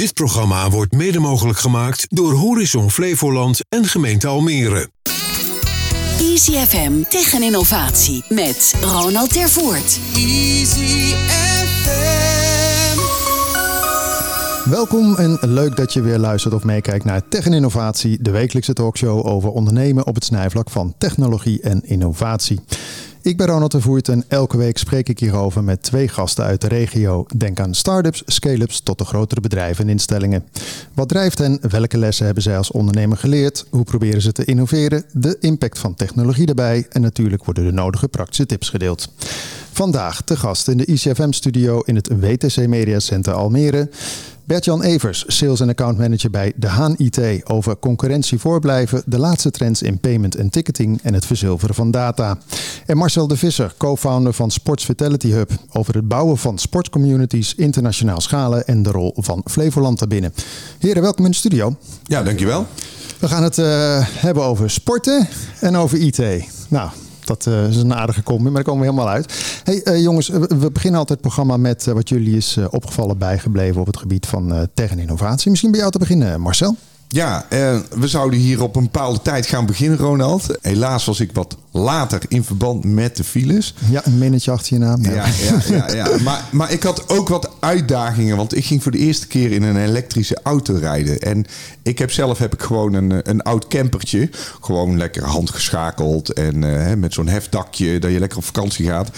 Dit programma wordt mede mogelijk gemaakt door Horizon Flevoland en gemeente Almere. Easy FM tegen innovatie met Ronald Tervoort. Easy FM. Welkom en leuk dat je weer luistert of meekijkt naar Tech en Innovatie, de wekelijkse talkshow over ondernemen op het snijvlak van technologie en innovatie. Ik ben Ronald de Voert en elke week spreek ik hierover met twee gasten uit de regio. Denk aan start-ups, scale-ups tot de grotere bedrijven en instellingen. Wat drijft hen? Welke lessen hebben zij als ondernemer geleerd? Hoe proberen ze te innoveren? De impact van technologie daarbij en natuurlijk worden de nodige praktische tips gedeeld. Vandaag te gast in de ICFM-studio in het WTC Media Center Almere. Bert-Jan Evers, Sales en Account Manager bij De Haan IT over concurrentie voorblijven, de laatste trends in payment en ticketing en het verzilveren van data. En Marcel de Visser, co-founder van Sports Vitality Hub over het bouwen van sportcommunities, internationaal schalen en de rol van Flevoland daarbinnen. Heren, welkom in de studio. Ja, dankjewel. We gaan het uh, hebben over sporten en over IT. Nou, dat uh, is een aardige combi, maar daar komen we helemaal uit. Hey uh, jongens, we beginnen altijd het programma met uh, wat jullie is opgevallen bijgebleven op het gebied van tech en innovatie. Misschien bij jou te beginnen, Marcel. Ja, we zouden hier op een bepaalde tijd gaan beginnen, Ronald. Helaas was ik wat later in verband met de files. Ja, een minnetje achter je naam. Ja, ja, ja, ja, ja. Maar, maar ik had ook wat uitdagingen, want ik ging voor de eerste keer in een elektrische auto rijden. En ik heb zelf heb ik gewoon een, een oud campertje. Gewoon lekker handgeschakeld en uh, met zo'n hefdakje dat je lekker op vakantie gaat.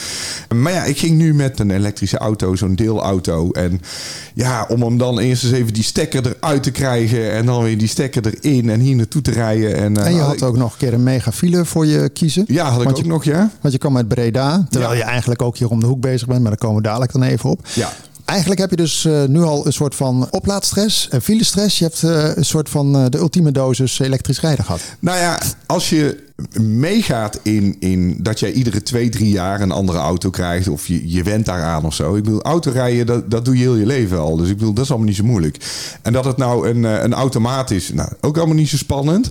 Maar ja, ik ging nu met een elektrische auto, zo'n deelauto. En ja, om hem dan eerst eens even die stekker eruit te krijgen en dan weer die stekker erin en hier naartoe te rijden. En, uh, en je had ik... ook nog een keer een mega file voor je kiezen. Ja, had ik want ook je, nog, ja. Want je kwam uit Breda, terwijl ja. je eigenlijk ook hier om de hoek bezig bent, maar daar komen we dadelijk dan even op. Ja. Eigenlijk heb je dus uh, nu al een soort van oplaadstress, en filestress. Je hebt uh, een soort van uh, de ultieme dosis elektrisch rijden gehad. Nou ja, als je meegaat in, in dat jij iedere twee, drie jaar een andere auto krijgt. Of je, je went daaraan of zo. Ik bedoel, autorijden, dat, dat doe je heel je leven al. Dus ik bedoel, dat is allemaal niet zo moeilijk. En dat het nou een, een automaat is, nou, ook allemaal niet zo spannend.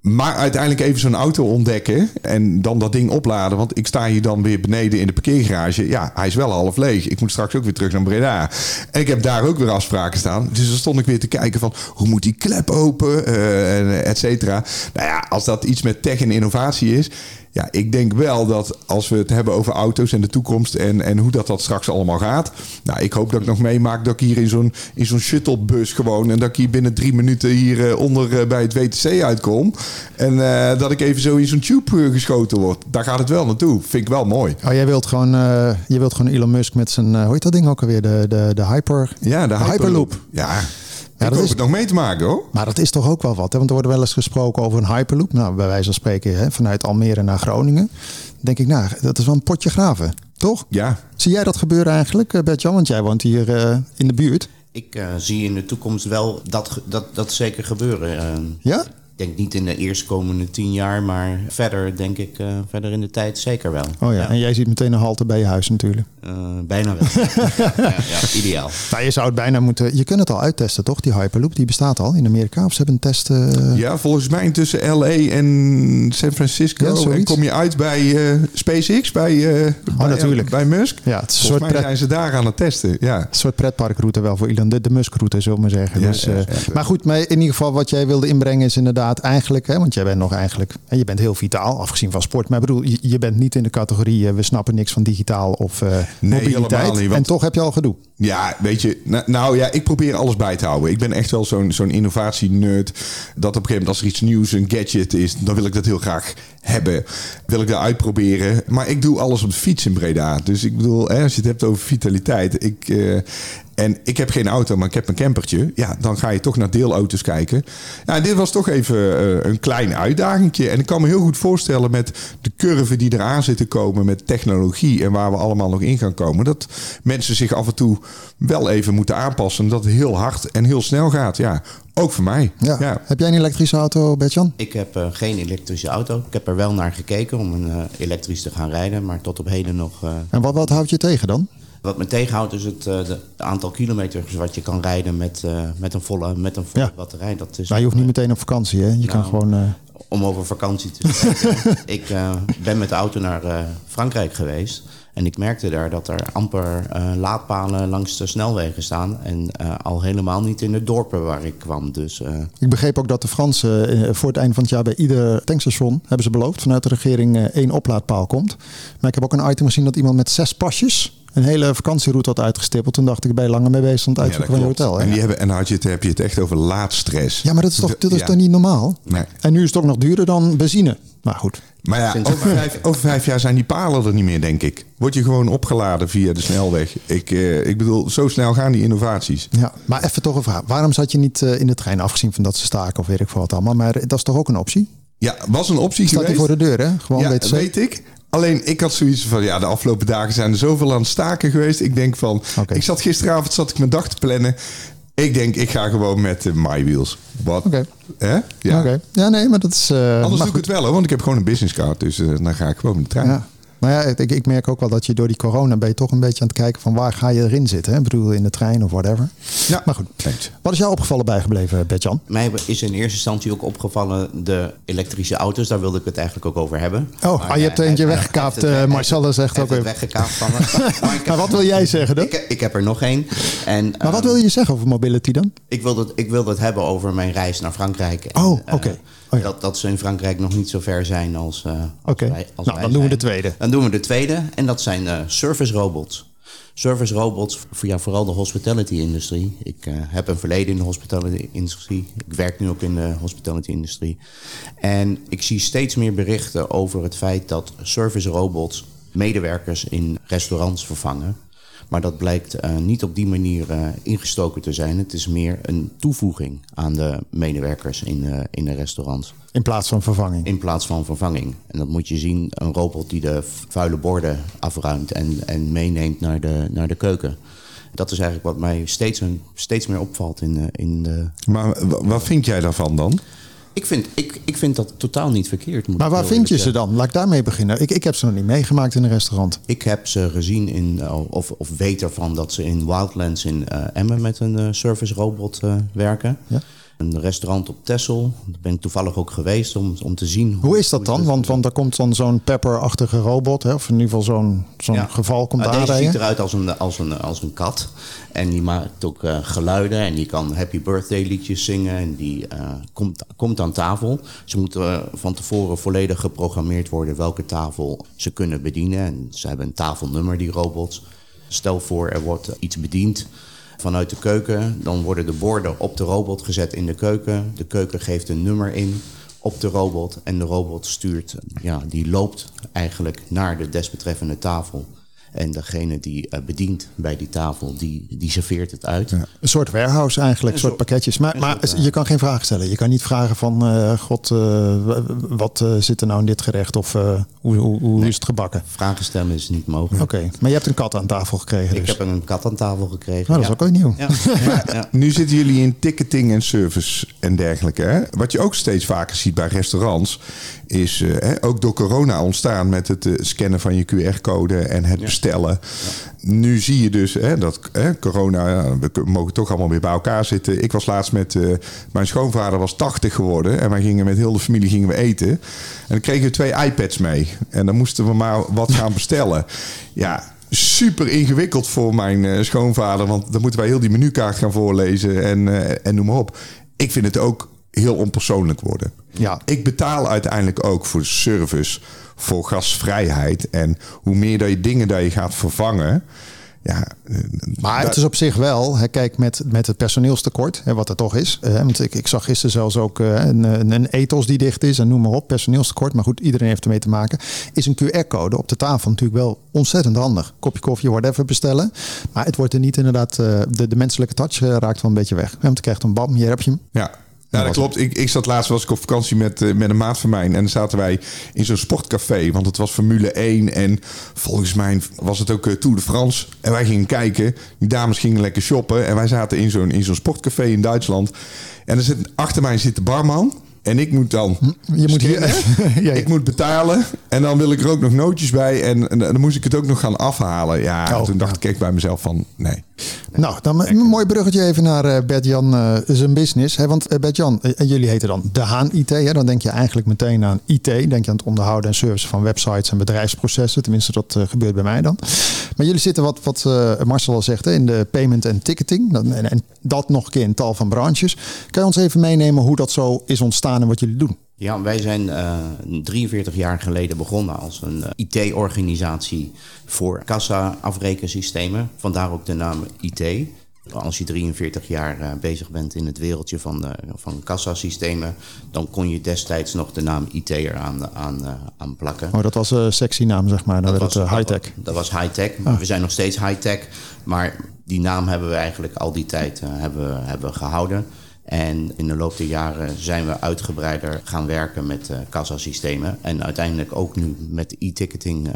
Maar uiteindelijk even zo'n auto ontdekken en dan dat ding opladen. Want ik sta hier dan weer beneden in de parkeergarage. Ja, hij is wel half leeg. Ik moet straks ook weer terug naar Breda. En ik heb daar ook weer afspraken staan. Dus dan stond ik weer te kijken van hoe moet die klep open, uh, et cetera. Nou ja, als dat iets met tech en innovatie is. Ja, ik denk wel dat als we het hebben over auto's en de toekomst en, en hoe dat, dat straks allemaal gaat. Nou, ik hoop dat ik nog meemaak dat ik hier in zo'n, in zo'n shuttlebus gewoon. En dat ik hier binnen drie minuten hier uh, onder uh, bij het WTC uitkom. En uh, dat ik even zo in zo'n tube geschoten word. Daar gaat het wel naartoe. Vind ik wel mooi. Oh, jij wilt gewoon, je wilt gewoon Elon Musk met zijn, hoe heet dat ding ook alweer? De, de, de Hyper... Ja, de, de Hyperloop. Hyperloop. Ja. Ja, ik dat is het nog mee te maken hoor. Maar dat is toch ook wel wat. Hè? Want er wordt wel eens gesproken over een Hyperloop. Nou, bij wijze van spreken hè, vanuit Almere naar Groningen. denk ik, nou, dat is wel een potje graven. Toch? Ja. Zie jij dat gebeuren eigenlijk, Bert-Jan? Want jij woont hier uh, in de buurt. Ik uh, zie in de toekomst wel dat, dat, dat zeker gebeuren. Uh, ja? Ik denk niet in de eerstkomende tien jaar, maar verder denk ik uh, verder in de tijd zeker wel. Oh ja, ja. en jij ziet meteen een halte bij je huis natuurlijk. Uh, bijna wel. ja, ja, ideaal. Nou, je zou het bijna moeten. Je kunt het al uittesten, toch? Die Hyperloop, die bestaat al in Amerika. Of ze hebben een test. Uh... Ja, volgens mij tussen LA en San Francisco. en kom je uit bij SpaceX, bij, oh, bij, natuurlijk. bij Musk. Ja, het is volgens soort mij pret... zijn ze daar aan het testen. Ja. Een soort pretparkroute wel voor Elon. De, de Musk-route, zullen we maar zeggen. dus, maar goed, maar in ieder geval wat jij wilde inbrengen is inderdaad eigenlijk, hè, want jij bent nog eigenlijk, je bent heel vitaal, afgezien van sport. Maar ik bedoel, je, je bent niet in de categorie, we snappen niks van digitaal of uh, nee, mobiliteit. Niet, en toch heb je al gedoe. Ja, weet je, nou, nou ja, ik probeer alles bij te houden. Ik ben echt wel zo'n zo'n innovatie-nerd. Dat op een gegeven moment als er iets nieuws, een gadget is, dan wil ik dat heel graag hebben. Wil ik dat uitproberen. Maar ik doe alles op de fiets in Breda. Dus ik bedoel, hè, als je het hebt over vitaliteit. Ik, uh, en ik heb geen auto, maar ik heb een campertje. Ja, dan ga je toch naar deelauto's kijken. Ja, dit was toch even uh, een klein uitdagingje. En ik kan me heel goed voorstellen met de curve die eraan zit te komen met technologie en waar we allemaal nog in gaan komen. Dat mensen zich af en toe wel even moeten aanpassen. Dat het heel hard en heel snel gaat. Ja, ook voor mij. Ja. Ja. Heb jij een elektrische auto, Bertjan? Ik heb uh, geen elektrische auto. Ik heb er wel naar gekeken om een uh, elektrisch te gaan rijden, maar tot op heden nog. Uh, en wat, wat houdt je tegen dan? Wat me tegenhoudt is het uh, de aantal kilometers wat je kan rijden met, uh, met een volle, met een volle Ja. batterij. Dat is Nou, je hoeft niet meteen op vakantie, hè? Je kan Nou, gewoon... eh, om over vakantie te spreken. ik ben met de auto naar Frankrijk geweest. En ik merkte daar dat er amper eh, laadpalen langs de snelwegen staan. En eh, al helemaal niet in de dorpen waar ik kwam. Dus eh, Ik begreep ook dat de Fransen eh, voor het einde van het jaar bij ieder tankstation hebben ze beloofd vanuit de regering eh, één oplaadpaal komt. Maar ik heb ook een item gezien dat iemand met zes pasjes een hele vakantieroute had uitgestippeld. Toen dacht ik, ben je langer mee bezig dan het Ja, uitzoeken van je hotel. hè? En, die hebben, en had je het, heb je het echt over laadstress. Ja, maar dat is toch, dat is Ja. toch niet normaal? Nee. En nu is het ook nog duurder dan benzine. Maar goed. Maar ja, over vijf, over vijf jaar zijn die palen er niet meer, denk ik. Word je gewoon opgeladen via de snelweg. Ik, eh, ik bedoel, zo snel gaan die innovaties. Ja, maar even toch een vraag. Waarom zat je niet eh, in de trein afgezien van dat ze staken of weet ik veel wat allemaal? Maar dat is toch ook een optie? Ja, was een optie Staat geweest. voor de deur, hè? Gewoon ja, weet ik. Alleen ik had zoiets van, ja, de afgelopen dagen zijn er zoveel aan het staken geweest. Ik denk van, ik zat gisteravond, zat ik mijn dag te plannen. Ik denk, ik ga gewoon met de My Wheels. Wat? Oké. Ja. Ja, nee, maar dat is... eh, Anders doe ik het wel hoor, want ik heb gewoon een businesscard. Dus eh, dan ga ik gewoon met de trein. Ja. Maar ja, ik, ik merk ook wel dat je door die corona ben je toch een beetje aan het kijken van waar ga je erin zitten. Hè? Ik bedoel, in de trein of whatever. Ja. Maar goed. Eens. Wat is jou opgevallen bijgebleven, Bertjan? mij is in eerste instantie ook opgevallen de elektrische auto's. Daar wilde ik het eigenlijk ook over hebben. Oh, Maar, ah, je hebt eh, eentje weggekaapt, het- eh, hij Marcella zegt ook even. weggekaapt van me. Maar, ik heb- Maar wat wil jij zeggen dan? Ik, ik heb er nog één. En, Maar wat ehm, wil je zeggen over mobility dan? Ik wilde, het, ik wilde het hebben over mijn reis naar Frankrijk. En, Oh, eh, oké. Oh ja. dat, dat ze in Frankrijk nog niet zo ver zijn als, eh als Oké. wij. Als Nou, wij dan doen we de tweede. Dan doen we de tweede. En dat zijn eh, service robots. Service robots voor ja, vooral de hospitality-industrie. Ik eh, heb een verleden in de hospitality-industrie. Ik werk nu ook in de hospitality-industrie. En ik zie steeds meer berichten over het feit dat service robots medewerkers in restaurants vervangen. Maar dat blijkt eh, niet op die manier eh, ingestoken te zijn. Het is meer een toevoeging aan de medewerkers in, eh, in de restaurants. In plaats van vervanging. In plaats van vervanging. En dat moet je zien, een robot die de vuile borden afruimt en, en meeneemt naar de, naar de keuken. Dat is eigenlijk wat mij steeds, een, steeds meer opvalt in, de- in de... Maar wa- wat vind jij daarvan dan? Ik vind, ik, ik vind dat totaal niet verkeerd. moet Maar waar vind je ze dan? Laat ik daarmee beginnen. Ik, ik heb ze nog niet meegemaakt in een restaurant. Ik heb ze gezien in, eh, of, of weet ervan dat ze in Wildlands in eh, Emmen met een eh, service robot werken. Ja. Een restaurant op Texel. Daar ben ik toevallig ook geweest om, om te zien. Hoe is dat dan? Want, want er komt dan zo'n pepper-achtige robot, hè? of in ieder geval zo'n zo'n Ja. geval komt Nou, deze ziet eruit als een, als, een, als een kat. En die maakt ook eh, geluiden. En die kan happy birthday liedjes zingen. En die eh, komt, komt aan tafel. Ze moeten eh, van tevoren volledig geprogrammeerd worden welke tafel ze kunnen bedienen. En ze hebben een tafelnummer, die robots. Stel voor, er wordt iets bediend vanuit de keuken. Dan worden de borden op de robot gezet in de keuken. De keuken geeft een nummer in op de robot. En de robot stuurt, ja, die loopt eigenlijk naar de desbetreffende tafel. En degene die eh, bedient bij die tafel, die, die serveert het uit. Een soort warehouse eigenlijk, een soort pakketjes. Maar, maar je kan geen vragen stellen. Je kan niet vragen van, eh, god, eh, wat eh, zit er nou in dit gerecht? Of eh, hoe, hoe, hoe is het gebakken? Vragen stellen is niet mogelijk. Oké, maar je hebt een kat aan tafel gekregen dus. Ik heb een kat aan tafel gekregen. Nou, dat is ook wel nieuw. Ja. Ja. Nu zitten jullie in ticketing en service en dergelijke. Hè? Wat je ook steeds vaker ziet bij restaurants... is eh, hè, ook door corona ontstaan met het eh, scannen van je QR-code en het Nu zie je dus hè, dat hè, corona... ja, we mogen toch allemaal weer bij elkaar zitten. Ik was laatst met... eh, mijn schoonvader was 80 geworden. En wij gingen met heel de familie gingen we eten. En dan kregen we twee iPads mee. En dan moesten we maar wat gaan bestellen. Ja, super ingewikkeld voor mijn eh, schoonvader. Want dan moeten wij heel die menukaart gaan voorlezen en, eh, en noem maar op. Ik vind het ook heel onpersoonlijk worden. Ja. Ik betaal uiteindelijk ook voor service, voor gasvrijheid. En hoe meer dat je dingen dat je gaat vervangen. Ja, eh, Maar het is op zich wel, hè, kijk, met, met het personeelstekort, hè, wat er toch is. eh, want ik, ik zag gisteren zelfs ook eh, een, een, een ethos die dicht is en noem maar op, personeelstekort. Maar goed, iedereen heeft ermee te maken. Is een QR-code op de tafel natuurlijk wel ontzettend handig. Kopje koffie, whatever bestellen. Maar het wordt er niet inderdaad, de, de menselijke touch raakt wel een beetje weg. Want je krijgt een bam, hier heb je hem. Ja. Ja, dat klopt. Ik, ik zat laatst was ik op vakantie met, eh, met een maat van mij. En dan zaten wij in zo'n sportcafé. Want het was Formule 1. En volgens mij was het ook eh, Tour de France. En wij gingen kijken. Die dames gingen lekker shoppen. En wij zaten in zo'n in zo'n sportcafé in Duitsland. En er zit, achter mij zit de barman. En ik moet dan. Je moet hier. ja, ja. Ik moet betalen. En dan wil ik er ook nog nootjes bij. En, en dan moest ik het ook nog gaan afhalen. Ja, Oh, toen dacht ik bij mezelf van nee. Nou, dan een mooi bruggetje even naar eh, Bert-Jan eh, zijn business. Hè? Want eh, Bert-Jan, jullie heten dan De Haan IT. Hè? Dan denk je eigenlijk meteen aan IT. Denk je aan het onderhouden en service van websites en bedrijfsprocessen. Tenminste, dat gebeurt bij mij dan. Maar jullie zitten, wat, wat Marcel al zegt, hè, in de payment en ticketing. En dat nog een keer in tal van branches. Kan je ons even meenemen hoe dat zo is ontstaan en wat jullie doen? Ja, wij zijn eh 43 jaar geleden begonnen als een eh, IT-organisatie voor kassa-afrekensystemen. Vandaar ook de naam IT. Als je 43 jaar eh, bezig bent in het wereldje van, de, van kassasystemen, dan kon je destijds nog de naam IT eraan aan, eh, aan plakken. Oh, dat was een sexy naam, zeg maar. Dan werd het eh, dat high-tech. was- Dat was high-tech. Ah. We zijn nog steeds high-tech. Maar die naam hebben we eigenlijk al die tijd hebben, hebben gehouden. En in de loop der jaren zijn we uitgebreider gaan werken met eh kassasystemen. En uiteindelijk ook nu met e-ticketing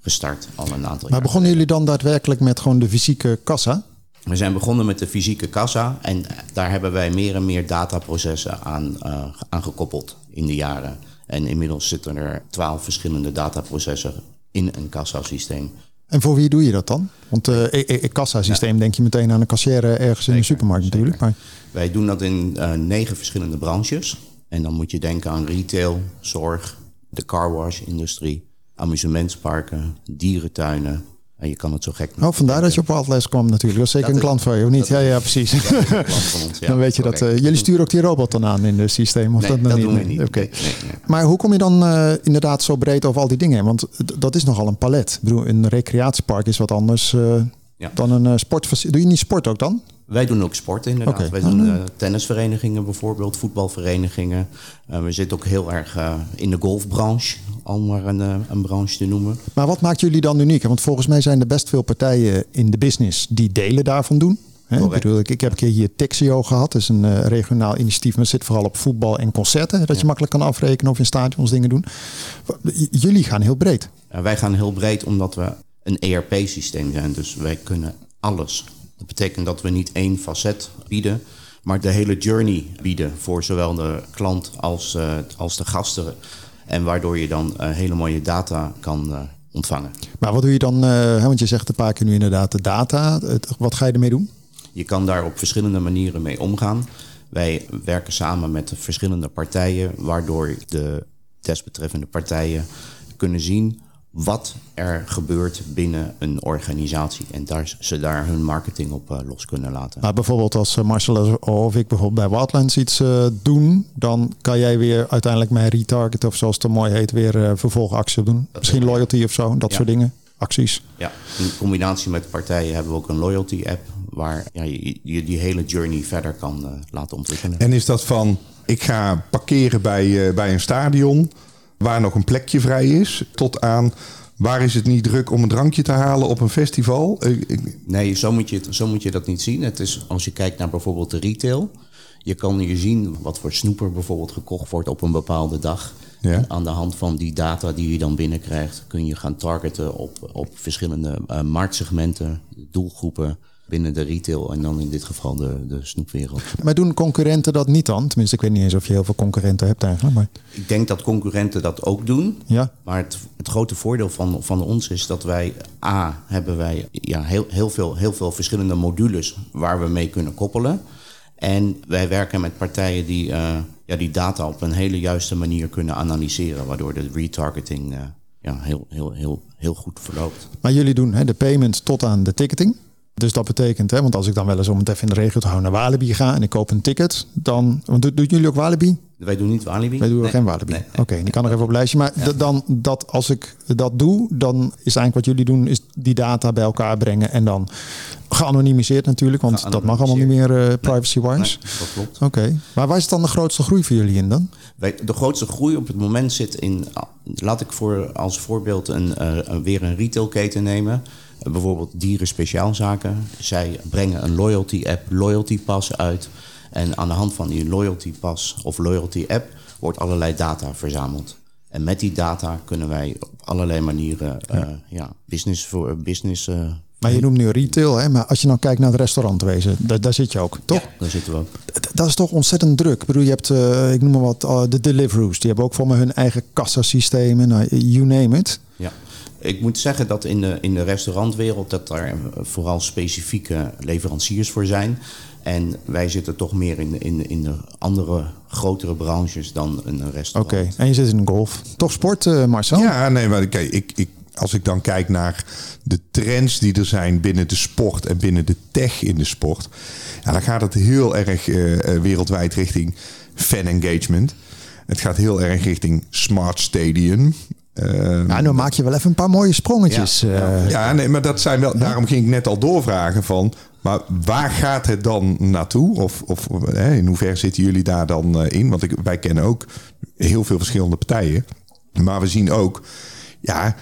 gestart al een aantal Maar jaar. begonnen jullie dan daadwerkelijk met gewoon de fysieke kassa? We zijn begonnen met de fysieke kassa. En daar hebben wij meer en meer dataprocessen aan, eh, aan gekoppeld in de jaren. En inmiddels zitten er twaalf verschillende dataprocessen in een kassasysteem. En voor wie doe je dat dan? Want eh e- kassasysteem denk je meteen aan een kassière ergens in de Zeker, supermarkt natuurlijk. Maar Wij doen dat in eh, negen verschillende branches. En dan moet je denken aan retail, zorg, de carwash-industrie, amusementsparken, dierentuinen. En je kan het zo gek oh, vandaar dat je op Wildles kwam natuurlijk. Dat is zeker Dat een klant van je, of niet? Ja, ja, precies. ons, ja. dan weet je dat. Eh, jullie sturen ook die robot dan aan in het systeem? Of Nee, dat, niet? doen we niet. Oké. Nee, nee, nee. Maar hoe kom je dan eh, inderdaad zo breed over al die dingen? Want dat is nogal een palet. Ik bedoel, een recreatiepark is wat anders eh, dan een sport. Doe je niet sport ook dan? Wij doen ook sport inderdaad. Wij doen eh, tennisverenigingen bijvoorbeeld, voetbalverenigingen. Eh, we zitten ook heel erg eh, in de golfbranche, om maar een, een branche te noemen. Maar wat maakt jullie dan uniek? Want volgens mij zijn er best veel partijen in de business die delen daarvan doen. Hè, ik, bedoel, ik, ik heb een keer hier Texio gehad. Dat is een regionaal initiatief, maar het zit vooral op voetbal en concerten. Dat je makkelijk kan afrekenen of in stadions dingen doen. Jullie gaan heel breed. Wij gaan heel breed omdat we een ERP-systeem zijn. Dus wij kunnen alles. Dat betekent dat we niet één facet bieden, maar de hele journey bieden voor zowel de klant als, eh, als de gasten. En waardoor je dan eh, hele mooie data kan eh, ontvangen. Maar wat doe je dan? want je zegt een paar keer nu inderdaad de data. Het- wat ga je ermee doen? Je kan daar op verschillende manieren mee omgaan. Wij werken samen met de verschillende partijen, waardoor de desbetreffende partijen kunnen zien wat er gebeurt binnen een organisatie. En daar, ze daar hun marketing op eh, los kunnen laten. Maar bijvoorbeeld als eh, Marcel of ik bijvoorbeeld bij Wildlands iets eh, doen, dan kan jij weer uiteindelijk mijn retarget of zoals het mooi heet, weer eh, vervolgactie doen. Misschien loyalty of zo, dat Ja. soort dingen. Acties. Ja, in combinatie met partijen hebben we ook een loyalty app waar ja, je, je die hele journey verder kan laten ontwikkelen. En is dat van, ik ga parkeren bij, eh, bij een stadion waar nog een plekje vrij is, tot aan waar is het niet druk om een drankje te halen op een festival? Eh, Nee, zo moet, je het, zo moet je dat niet zien. Het is als je kijkt naar bijvoorbeeld de retail. Je kan hier zien wat voor snoeper bijvoorbeeld gekocht wordt op een bepaalde dag. Ja. En aan de hand van die data die je dan binnenkrijgt, kun je gaan targeten op, op verschillende eh, marktsegmenten, doelgroepen binnen de retail en dan in dit geval de, de snoepwereld. Maar doen concurrenten dat niet dan? Tenminste, ik weet niet eens of je heel veel concurrenten hebt eigenlijk. Maar Ik denk dat concurrenten dat ook doen. ja, Maar het, het grote voordeel van, van ons is dat wij, A, hebben wij ja, heel, heel, veel, heel veel verschillende modules waar we mee kunnen koppelen. En wij werken met partijen die eh, ja, die data op een hele juiste manier kunnen analyseren, waardoor de retargeting eh, ja, heel, heel, heel, heel goed verloopt. maar jullie doen hè, de payment tot aan de ticketing. Dus dat betekent, hè, want als ik dan wel eens om het even in de regio te houden naar Walibi ga en ik koop een ticket, dan. Want do- doen jullie ook Walibi? Wij doen niet Walibi. Wij doen Nee. geen Walibi. Nee, nee. Oké, die kan er even op lijstje. Maar dan dat als ik dat doe, dan is eigenlijk wat jullie doen, is die data bij elkaar brengen en dan geanonimiseerd natuurlijk, want dat mag allemaal niet meer eh, privacy-wise. Dat klopt. Oké, maar waar is dan de grootste groei voor jullie in dan? De grootste groei op het moment zit in. Laat ik voor, als voorbeeld een, eh, een- weer een retailketen nemen. Eh, bijvoorbeeld Dieren Speciaalzaken. Zij brengen een loyalty app, loyalty pas uit. En aan de hand van die loyalty pas of loyalty app wordt allerlei data verzameld. En met die data kunnen wij op allerlei manieren eh, ja. business voor business. eh, Maar je noemt nu retail, hè? maar als je dan kijkt naar het restaurantwezen, daar, daar zit je ook, toch? ja, daar zitten we ook. Dat is toch ontzettend druk. Ik bedoel, je hebt, uh, ik noem maar wat, de Deliveroo's. Die hebben ook voor me hun eigen kassasystemen. Nou, you name it. Ik moet zeggen dat in de, in de restaurantwereld dat daar vooral specifieke leveranciers voor zijn. En wij zitten toch meer in, in, in de andere grotere branches dan een restaurant. Oké, en je zit in golf. Toch sport, uh, Marcel? Ja, nee, maar kijk, ik, ik, als ik dan kijk naar de trends die er zijn binnen de sport en binnen de tech in de sport, ja, dan gaat het heel erg uh, wereldwijd richting fan engagement. Het gaat heel erg richting smart stadium. Uh, nou, dan maak je wel even een paar mooie sprongetjes. Ja, uh, ja nee, maar dat zijn wel. Daarom ging ik net al doorvragen van. Maar waar gaat het dan naartoe? Of, of hè, in hoeverre zitten jullie daar dan uh, in? Want ik, wij kennen ook heel veel verschillende partijen. Maar we zien ook, ja,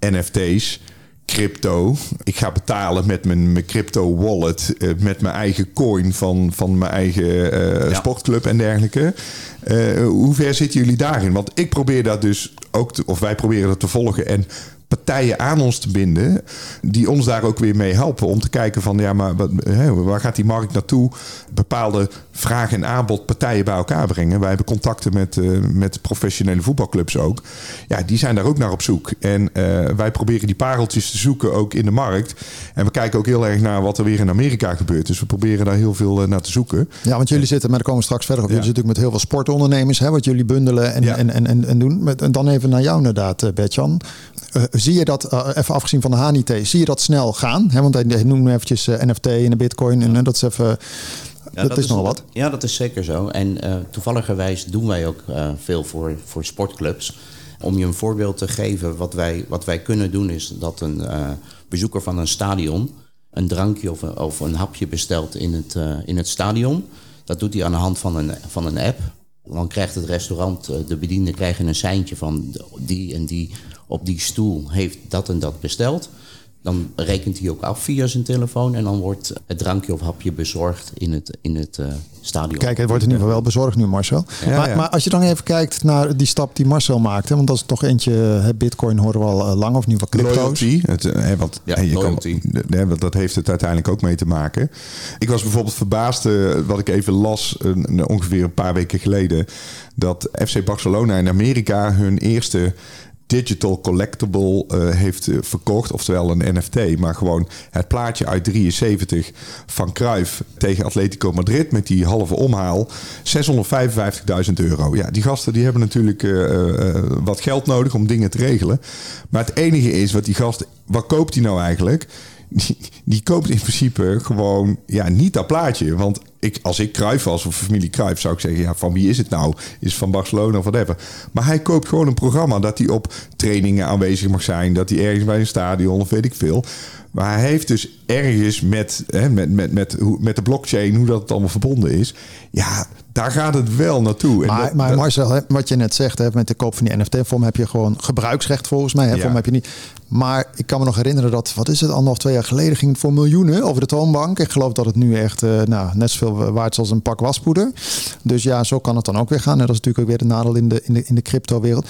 NFT's, crypto. Ik ga betalen met mijn, mijn crypto wallet, uh, met mijn eigen coin van, van mijn eigen uh, ja. sportclub en dergelijke. Uh, hoe ver zitten jullie daarin? Want ik probeer dat dus ook, te, of wij proberen dat te volgen en partijen aan ons te binden die ons daar ook weer mee helpen om te kijken van ja, maar wat, waar gaat die markt naartoe? Bepaalde vraag en aanbod partijen bij elkaar brengen. Wij hebben contacten met, uh, met professionele voetbalclubs ook. Ja, die zijn daar ook naar op zoek. En uh, wij proberen die pareltjes te zoeken ook in de markt. En we kijken ook heel erg naar wat er weer in Amerika gebeurt. Dus we proberen daar heel veel uh, naar te zoeken. Ja, want jullie zitten, maar daar komen we straks verder op. Ja. Jullie zitten natuurlijk met heel veel sportondernemers, hè, wat jullie bundelen en, ja. en, en, en, en, doen. En dan even naar jou inderdaad, Bertjan. Zie je dat, uh, even afgezien van de HNIT, zie je dat snel gaan? Hè, want hij noemde eventjes uh, NFT en de bitcoin en dat is even... Ja, dat, dat, is nogal wat. Ja, dat is zeker zo. En uh, toevalligerwijs doen wij ook veel voor, voor sportclubs. Om je een voorbeeld te geven, wat wij, wat wij kunnen doen is dat een bezoeker van een stadion een drankje of een, of een hapje bestelt in het, in het stadion. Dat doet hij aan de hand van een, van een app. Dan krijgt het restaurant, de bediende krijgen een seintje van die en die op die stoel heeft dat en dat besteld. Dan rekent hij ook af via zijn telefoon en dan wordt het drankje of hapje bezorgd in het, in het uh, stadion. Kijk, het wordt in ieder geval wel bezorgd nu, Marcel. Ja, maar, ja. maar, als je dan even kijkt naar die stap die Marcel maakte, want dat is toch eentje, hè, Bitcoin horen we al uh, lang of nu wat crypto's. Loyalty, het, hè, want, ja, je loyalty. Kan, hè, want dat heeft het uiteindelijk ook mee te maken. Ik was bijvoorbeeld verbaasd, uh, wat ik even las, ongeveer een paar weken geleden, dat FC Barcelona in Amerika hun eerste digital collectible uh, heeft uh, verkocht, oftewel een NFT, maar gewoon het plaatje uit 73 van Cruyff tegen Atletico Madrid met die halve omhaal, 655.000 euro. Ja, die gasten die hebben natuurlijk uh, wat geld nodig om dingen te regelen. Maar het enige is wat die gast, wat koopt hij nou eigenlijk? Die, die koopt in principe gewoon ja, niet dat plaatje. Want ik, als ik Cruijff was, of familie Cruijff, zou ik zeggen... ja, van wie is het nou? Is het van Barcelona of whatever? Maar hij koopt gewoon een programma dat hij op trainingen aanwezig mag zijn... dat hij ergens bij een stadion of weet ik veel... Maar hij heeft dus ergens met, hè, met, met, met, met de blockchain, hoe dat allemaal verbonden is. Ja, daar gaat het wel naartoe. Maar, en dat, maar dat, Marcel, hè, wat je net zegt, hè, met de koop van die NFT-vorm heb je gewoon gebruiksrecht volgens mij. Hè, Ja. vorm heb je niet. Maar ik kan me nog herinneren dat, wat is het, anderhalf, twee jaar geleden ging het voor miljoenen over de toonbank. Ik geloof dat het nu echt uh, nou, net zoveel waard is als een pak waspoeder. Dus ja, zo kan het dan ook weer gaan. En dat is natuurlijk ook weer de nadeel in de, in de, in de crypto-wereld.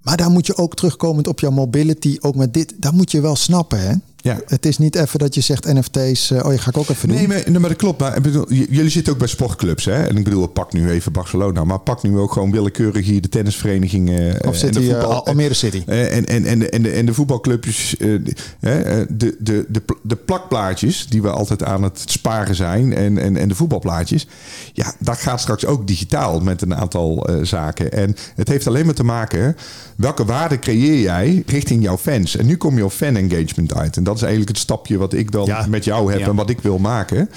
Maar daar moet je ook terugkomend op jouw mobility, ook met dit, daar moet je wel snappen, hè? Ja. Het is niet even dat je zegt NFT's, uh, oh je ga ik ook even doen. Nee, maar, nee, maar dat klopt. Maar ik bedoel, jullie zitten ook bij sportclubs, hè? En ik bedoel, pak nu even Barcelona, maar pak nu ook gewoon willekeurig hier de tennisvereniging. eh, Of en zit de die uh, voetbal- Almere City? Eh, En, en, en, de, en, de, en de voetbalclubjes, eh, de, hè, de, de, de, pl- de plakplaatjes die we altijd aan het sparen zijn en, en, en de voetbalplaatjes. Ja, dat gaat straks ook digitaal met een aantal eh, zaken. En het heeft alleen maar te maken, welke waarde creëer jij richting jouw fans? En nu kom je op fan engagement uit. En dat is eigenlijk het stapje wat ik dan Ja. met jou heb Ja. en wat ik wil maken.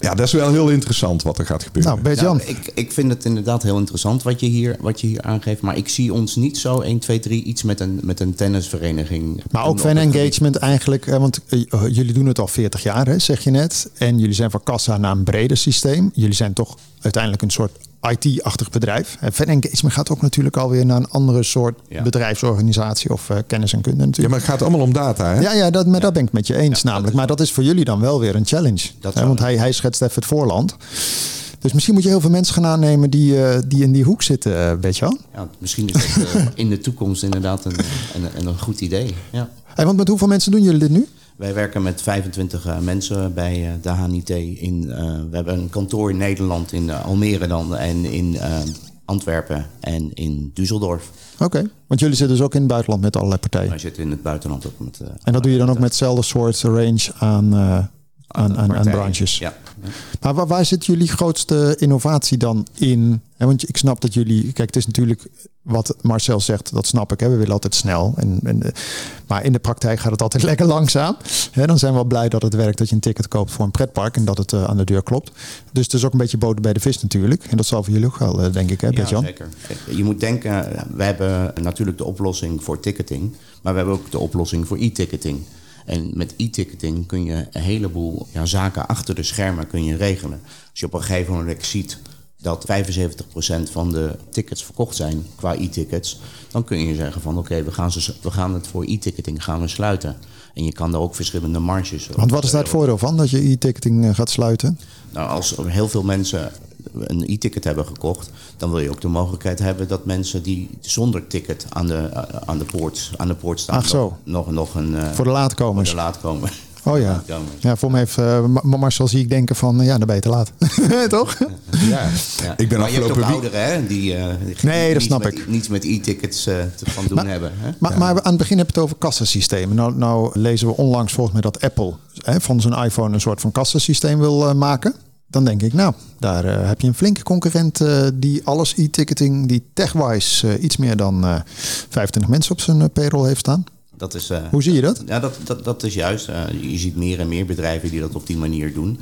Ja, dat is wel heel interessant wat er gaat gebeuren. Nou, Bert-Jan, Nou, ik, ik vind het inderdaad heel interessant wat je, hier, wat je hier aangeeft. Maar ik zie ons niet zo 1, 2, 3 iets met een, met een tennisvereniging. Maar ook fan gebied. engagement eigenlijk, hè, want eh, jullie doen het al 40 jaar, hè, zeg je net. En jullie zijn van kassa naar een breder systeem. Jullie zijn toch uiteindelijk een soort IT-achtig bedrijf. En fan engagement gaat ook natuurlijk alweer naar een andere soort Ja. bedrijfsorganisatie of eh, kennis en kunde Ja, natuurlijk. maar het gaat allemaal om data, hè? Ja, ja, dat, maar dat ben ik met je eens Ja, namelijk. maar dat is voor jullie dan wel weer een challenge. Dat Hè, want hij, hij schetst even het voorland. Dus misschien moet je heel veel mensen gaan aannemen die, eh, die in die hoek zitten, uh, weet je wel. Ja, misschien is dat eh, in de toekomst inderdaad een, een, een, een goed idee. Ja. Hey, want met hoeveel mensen doen jullie dit nu? Wij werken met 25 uh, mensen bij uh, de HNIT. In, uh, we hebben een kantoor in Nederland, in Almere dan, en in Antwerpen en in Düsseldorf. Oké, okay. want jullie zitten dus ook in het buitenland met allerlei partijen? Wij zitten in het buitenland ook met... en dat doe je dan ook met hetzelfde soort range aan, aan, aan, aan branches? Ja. Maar waar, waar zit jullie grootste innovatie dan in? Want ik snap dat jullie... Kijk, het is natuurlijk wat Marcel zegt, dat snap ik. Hè. We willen altijd snel. En, en, maar in de praktijk gaat het altijd lekker langzaam. Hè, dan zijn we wel blij dat het werkt dat je een ticket koopt voor een pretpark en dat het uh, aan de deur klopt. Dus het is ook een beetje boter bij de vis natuurlijk. En dat zal voor jullie ook wel, uh, denk ik, hè, ja, Jan? zeker. Je moet denken, we hebben natuurlijk de oplossing voor ticketing, maar we hebben ook de oplossing voor e-ticketing. En met e-ticketing kun je een heleboel ja, zaken achter de schermen kun je regelen. Als je op een gegeven moment ziet dat 75% van de tickets verkocht zijn qua e-tickets, dan kun je zeggen van oké, we gaan we gaan het voor e-ticketing gaan we sluiten. En je kan daar ook verschillende marges. Want wat is daar het voordeel van dat je e-ticketing eh, gaat sluiten? Nou, als heel veel mensen een e-ticket hebben gekocht, dan wil je ook de mogelijkheid hebben dat mensen die zonder ticket aan de, eh, aan de, poort, aan de poort staan, Ach zo. Nog, nog, een. Uh, voor de laatkomers. Voor de laatkomers. Oh ja. Ja, voor mij heeft uh, Marcel zie ik denken van ja, dan ben je te laat. Toch? Ja, ja. Ik ben maar je hebt ook afgelopen ouderen hè, die, uh, die nee, dat snap met, ik. niets met e-tickets uh, te van doen maar, hebben. Hè? Maar, maar aan het begin heb je het over kassasystemen. Nou, nou lezen we onlangs volgens mij dat Apple hè, van zijn iPhone een soort van kassasysteem wil maken. Dan denk ik, nou, daar uh, heb je een flinke concurrent uh, die alles e-ticketing, die techwise uh, iets meer dan 25 mensen op zijn payroll heeft staan. Dat is, Hoe zie je dat? Ja, dat, dat, dat is juist. je ziet meer en meer bedrijven die dat op die manier doen.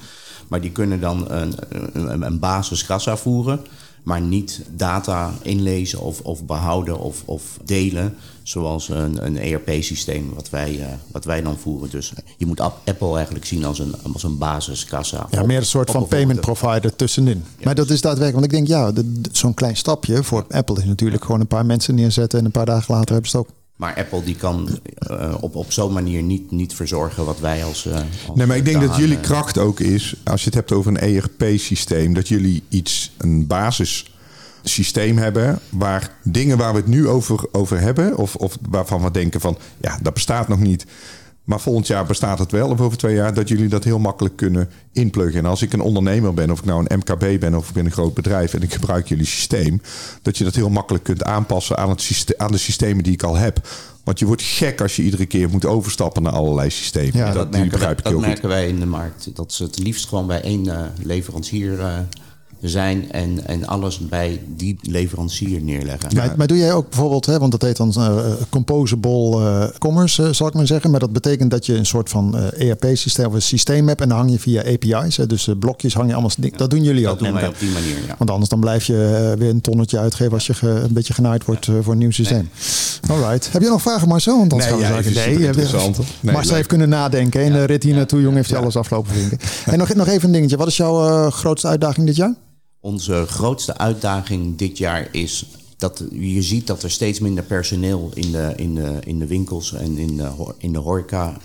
Maar die kunnen dan een, een, een basiskassa voeren maar niet data inlezen of, of behouden of, of delen. Zoals een, een ERP-systeem wat, wij, uh, wat wij dan voeren. Dus je moet Apple eigenlijk zien als een, als een basiskassa. Ja, meer een soort van payment provider tussenin. Ja, maar dat is daadwerkelijk, want ik denk ja, zo'n klein stapje voor Apple is natuurlijk gewoon een paar mensen neerzetten en een paar dagen later hebben ze het ook. Maar Apple die kan uh, op, op zo'n manier niet, niet verzorgen wat wij als. Uh, als nee, maar ik denk dat jullie kracht ook is, als je het hebt over een ERP-systeem, dat jullie iets, een basissysteem hebben waar dingen waar we het nu over, over hebben, of, of waarvan we denken van ja, dat bestaat nog niet. Maar volgend jaar bestaat het wel, of over twee jaar, dat jullie dat heel makkelijk kunnen inpluggen. En als ik een ondernemer ben, of ik nou een MKB ben of ik ben een groot bedrijf en ik gebruik jullie systeem, dat je dat heel makkelijk kunt aanpassen aan, het systeem, aan de systemen die ik al heb. Want je wordt gek als je iedere keer moet overstappen naar allerlei systemen. Ja, dat, dat merken, begrijp ik dat heel merken goed. wij in de markt. Dat ze het liefst gewoon bij één uh, leverancier uh, zijn en, en alles bij die leverancier neerleggen. Maar, maar doe jij ook bijvoorbeeld, hè, want dat heet dan uh, composable uh, commerce, uh, zal ik maar zeggen. Maar dat betekent dat je een soort van ERP-systeem of een systeem hebt en dan hang je via API's. Hè, dus blokjes hang je allemaal. Ja, dat doen jullie dat ook. Dat doen wij op die manier, ja. Want anders dan blijf je weer een tonnetje uitgeven als je ge, een beetje genaaid wordt ja. voor een nieuw systeem. Nee. Alright. Heb je nog vragen, Marcel? Want nee, ja, zeggen, nee, interessant. Nee, Marcel heeft kunnen nadenken. En de rit hier naartoe, jong, heeft hij alles aflopen. En nog, nog even een dingetje. Wat is jouw grootste uitdaging dit jaar? Onze grootste uitdaging dit jaar is dat je ziet dat er steeds minder personeel in de, in de, in de winkels en in de, in de horeca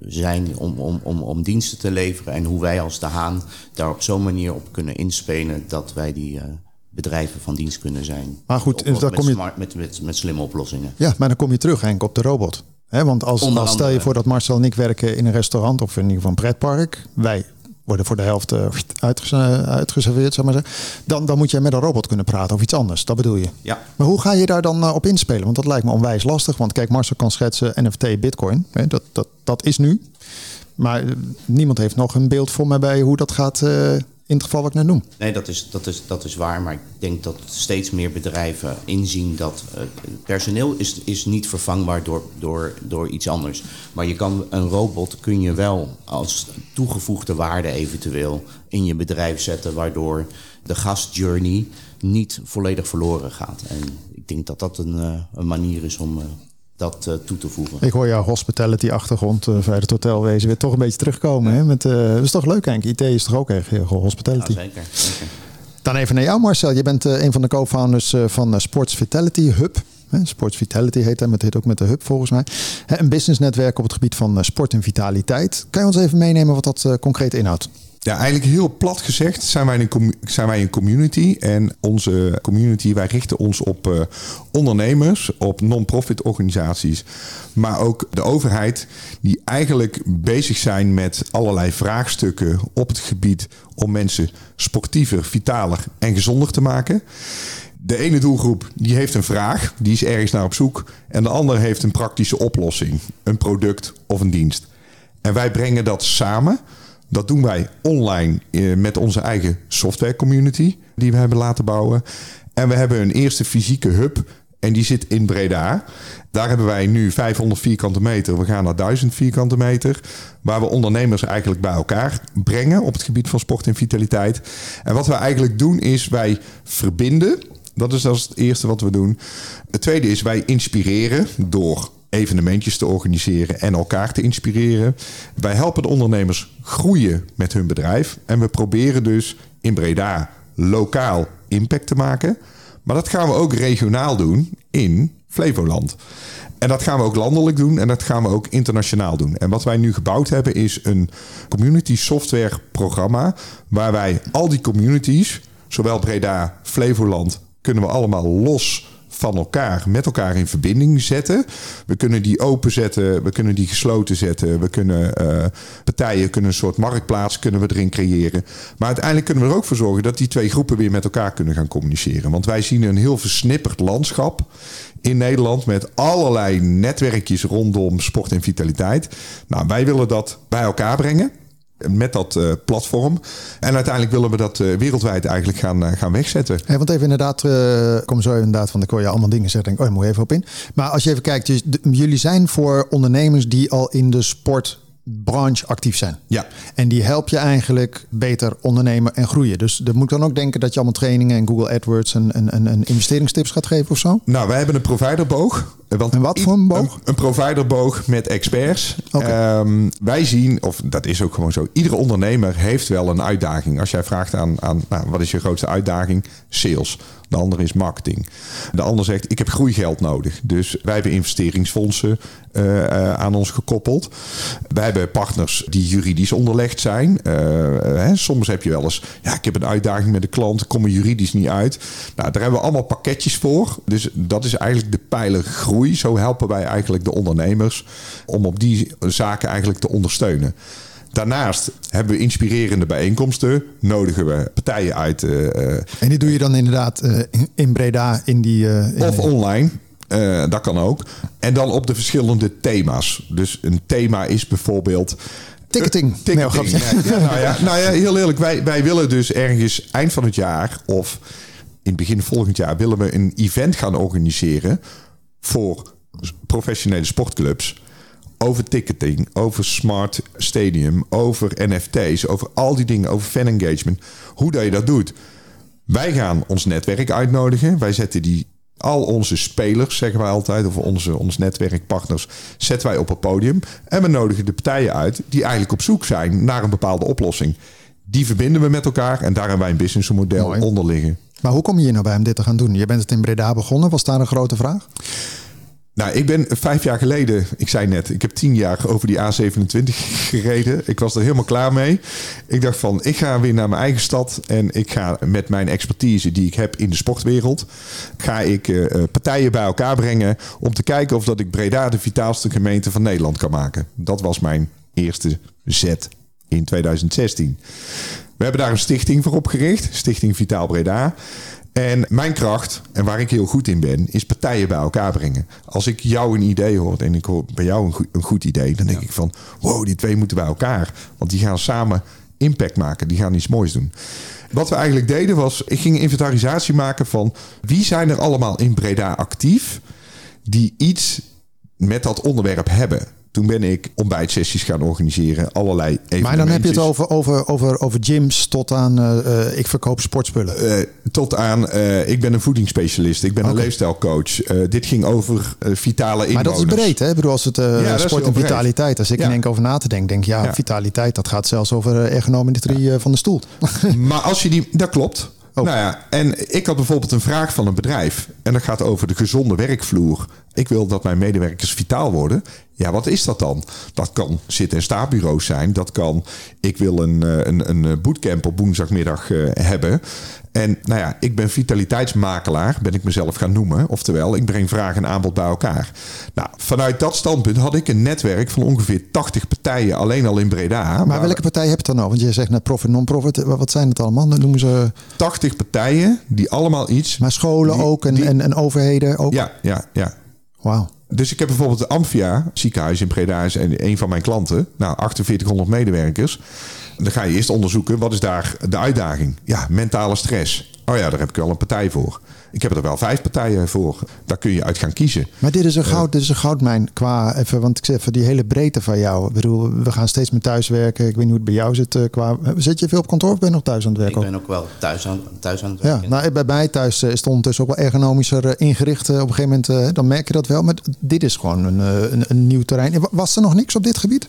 zijn om, om, om, om diensten te leveren. En hoe wij als De Haan daar op zo'n manier op kunnen inspelen dat wij die uh, bedrijven van dienst kunnen zijn. Maar goed, op, op, dan met, kom je... smart, met, met, met slimme oplossingen. Ja, maar dan kom je terug Henk op de robot. He, want als, als stel je voor dat Marcel en ik werken in een restaurant of in ieder geval een pretpark. Wij worden voor de helft uh, uitgeserveerd, zeg maar. Dan, dan moet je met een robot kunnen praten of iets anders. Dat bedoel je. Ja. Maar hoe ga je daar dan uh, op inspelen? Want dat lijkt me onwijs lastig. Want kijk, Marcel kan schetsen NFT, Bitcoin. Hè, dat, dat, dat is nu. Maar uh, niemand heeft nog een beeld voor mij bij hoe dat gaat in het geval wat ik net noem. Nee, dat is, dat, is, dat is waar. Maar ik denk dat steeds meer bedrijven inzien dat uh, personeel is, is niet vervangbaar door, door, door iets anders. Maar je kan een robot kun je wel als toegevoegde waarde eventueel in je bedrijf zetten, waardoor de gastjourney niet volledig verloren gaat. En ik denk dat dat een, uh, een manier is om. Uh, dat uh, toe te voegen. Ik hoor jouw hospitality-achtergrond uh, bij het hotelwezen weer toch een beetje terugkomen. Hè? Met, uh, dat is toch leuk, Henk? IT is toch ook echt heel hospitality? Ja, zeker, zeker. Dan even naar jou, Marcel. Je bent een van de co-founders van Sports Vitality Hub. Sports Vitality heet dat, maar het heet ook met de Hub volgens mij. Een businessnetwerk op het gebied van sport en vitaliteit. Kan je ons even meenemen wat dat concreet inhoudt? Ja, eigenlijk heel plat gezegd zijn wij een, zijn wij een community. En onze community, wij richten ons op eh, ondernemers, op non-profit organisaties. Maar ook de overheid, die eigenlijk bezig zijn met allerlei vraagstukken op het gebied om mensen sportiever, vitaler en gezonder te maken. De ene doelgroep die heeft een vraag, die is ergens naar op zoek. En de ander heeft een praktische oplossing, een product of een dienst. En wij brengen dat samen. Dat doen wij online eh, met onze eigen software community die we hebben laten bouwen. En we hebben een eerste fysieke hub en die zit in Breda. Daar hebben wij nu 500 vierkante meter. We gaan naar 1000 vierkante meter. Waar we ondernemers eigenlijk bij elkaar brengen op het gebied van sport en vitaliteit. En wat we eigenlijk doen is wij verbinden. Dat is, is het eerste wat we doen. Het tweede is wij inspireren door evenementjes te organiseren en elkaar te inspireren. Wij helpen de ondernemers groeien met hun bedrijf. En we proberen dus in Breda lokaal impact te maken. Maar dat gaan we ook regionaal doen in Flevoland. En dat gaan we ook landelijk doen en dat gaan we ook internationaal doen. En wat wij nu gebouwd hebben is een community software programma. Waar wij al die communities, zowel Breda, Flevoland, kunnen we allemaal los van elkaar, met elkaar in verbinding zetten. We kunnen die openzetten, we kunnen die gesloten zetten. We kunnen eh, partijen, kunnen een soort marktplaats kunnen we erin creëren. Maar uiteindelijk kunnen we er ook voor zorgen dat die twee groepen weer met elkaar kunnen gaan communiceren. Want wij zien een heel versnipperd landschap in Nederland met allerlei netwerkjes rondom sport en vitaliteit. Nou, wij willen dat bij elkaar brengen met dat eh, platform. En uiteindelijk willen we dat eh, wereldwijd eigenlijk gaan, eh, gaan wegzetten. Hey, want even inderdaad, kom zo inderdaad van, ik hoor je allemaal dingen zeggen, denk oh, daar moet je even op in. Maar als je even kijkt, dus de- jullie zijn voor ondernemers die al in de sportbranche actief zijn. Ja. En die help je eigenlijk beter ondernemen en groeien. Dus dat moet dan ook denken dat je allemaal trainingen en Google AdWords en, en, en, en investeringstips gaat geven of zo? Nou, wij hebben een providerboog. Want En wat voor een boog? Een, een providerboog met experts. Oké. Ehm, wij zien, of dat is ook gewoon zo, iedere ondernemer heeft wel een uitdaging. Als jij vraagt aan, aan nou, wat is je grootste uitdaging? Sales. De andere is marketing. De ander zegt, ik heb groeigeld nodig. Dus wij hebben investeringsfondsen eh, eh, aan ons gekoppeld. Wij hebben partners die juridisch onderlegd zijn. Eh, hè, soms heb je wel eens, ja, ik heb een uitdaging met de klant, kom er juridisch niet uit. Nou, daar hebben we allemaal pakketjes voor. Dus dat is eigenlijk de pijler groei. Zo helpen wij eigenlijk de ondernemers om op die zaken eigenlijk te ondersteunen. Daarnaast hebben we inspirerende bijeenkomsten. Nodigen we partijen uit eh, eh, En die doe je dan inderdaad eh, in, in Breda in die... in- of online. Dat kan ook. En dan op de verschillende thema's. Dus een thema is bijvoorbeeld. Ticketing. Eh, ticketing. Nee. Ja, nou, ja, nou ja, heel eerlijk. Wij, wij willen dus ergens eind van het jaar of in het begin volgend jaar willen we een event gaan organiseren voor professionele sportclubs. Over ticketing, over smart stadium, over NFT's, over al die dingen, over fan engagement. Hoe dat je dat doet. Wij gaan ons netwerk uitnodigen. Wij zetten die al onze spelers, zeggen wij altijd, of onze, ons netwerkpartners, zetten wij op het podium. En we nodigen de partijen uit die eigenlijk op zoek zijn naar een bepaalde oplossing. Die verbinden we met elkaar en daar hebben wij een businessmodel onder liggen. Maar hoe kom je hier nou bij om dit te gaan doen? Je bent het in Breda begonnen. Was daar een grote vraag? Nou, ik ben vijf jaar geleden, ik zei net, ik heb tien jaar over die A27 gereden. Ik was er helemaal klaar mee. Ik dacht van, ik ga weer naar mijn eigen stad en ik ga met mijn expertise die ik heb in de sportwereld, ga ik eh, eh, partijen bij elkaar brengen om te kijken of dat ik Breda de vitaalste gemeente van Nederland kan maken. Dat was mijn eerste zet in 2016. We hebben daar een stichting voor opgericht, Stichting Vitaal Breda. En mijn kracht, en waar ik heel goed in ben, is partijen bij elkaar brengen. Als ik jou een idee hoor en ik hoor bij jou een goed, een goed idee, dan denk ik van, wow, die twee moeten bij elkaar. Want die gaan samen impact maken, die gaan iets moois doen. Wat we eigenlijk deden was, ik ging inventarisatie maken van wie zijn er allemaal in Breda actief die iets met dat onderwerp hebben. Toen ben ik ontbijtsessies gaan organiseren, allerlei evenementen. Maar dan heb je het over, over, over, over gyms tot aan eh, eh, ik verkoop sportspullen. Eh, tot aan, ik ben een voedingsspecialist, ik ben een leefstijlcoach. Dit ging over vitale inwoners. maar dat is breed, hè? Ik bedoel, als het Ja, sport en vitaliteit. Als ik Ja. in één keer over na te denken, denk ja, Ja. vitaliteit, dat gaat zelfs over ergonometrie van de stoel. Maar als je die, dat klopt. Oh. Nou ja, en ik had bijvoorbeeld een vraag van een bedrijf. En dat gaat over de gezonde werkvloer Ik wil dat mijn medewerkers vitaal worden. Ja, wat is dat dan? Dat kan zit- en staapbureaus zijn. Dat kan, ik wil een, eh, een, een bootcamp op woensdagmiddag uh, hebben. En nou ja, ik ben vitaliteitsmakelaar, ben ik mezelf gaan noemen. Oftewel, ik breng vraag en aanbod bij elkaar. Nou, vanuit dat standpunt had ik een netwerk van ongeveer 80 partijen alleen al in Breda. Maar welke partijen heb je dan nou? Want je zegt net profit, non-profit. Wat zijn het allemaal? Dan noemen ze... 80 partijen die allemaal iets... Maar scholen ook en, en, en overheden ook? Ja, ja, ja. Dus ik heb bijvoorbeeld de Amphia ziekenhuis in Breda is een van mijn klanten. Nou, 4800 medewerkers. Dan ga je eerst onderzoeken, wat is daar de uitdaging? Ja, mentale stress. Oh ja, daar heb ik wel een partij voor. Ik heb er wel vijf partijen voor. Daar kun je uit gaan kiezen. Maar dit is een, goud, dit is een goudmijn qua, even, want ik zeg even die hele breedte van jou. Ik bedoel, we gaan steeds meer thuiswerken. Ik weet niet hoe het bij jou zit. Eh, qua, zit je veel op kantoor of ben je nog thuis aan het werken? Ik ben ook wel thuis aan, thuis aan het werken. Ja, nou, bij mij thuis is het ondertussen ook wel ergonomischer ingericht. Op een gegeven moment, dan merk je dat wel. Maar dit is gewoon een, een, een nieuw terrein. Was er nog niks op dit gebied?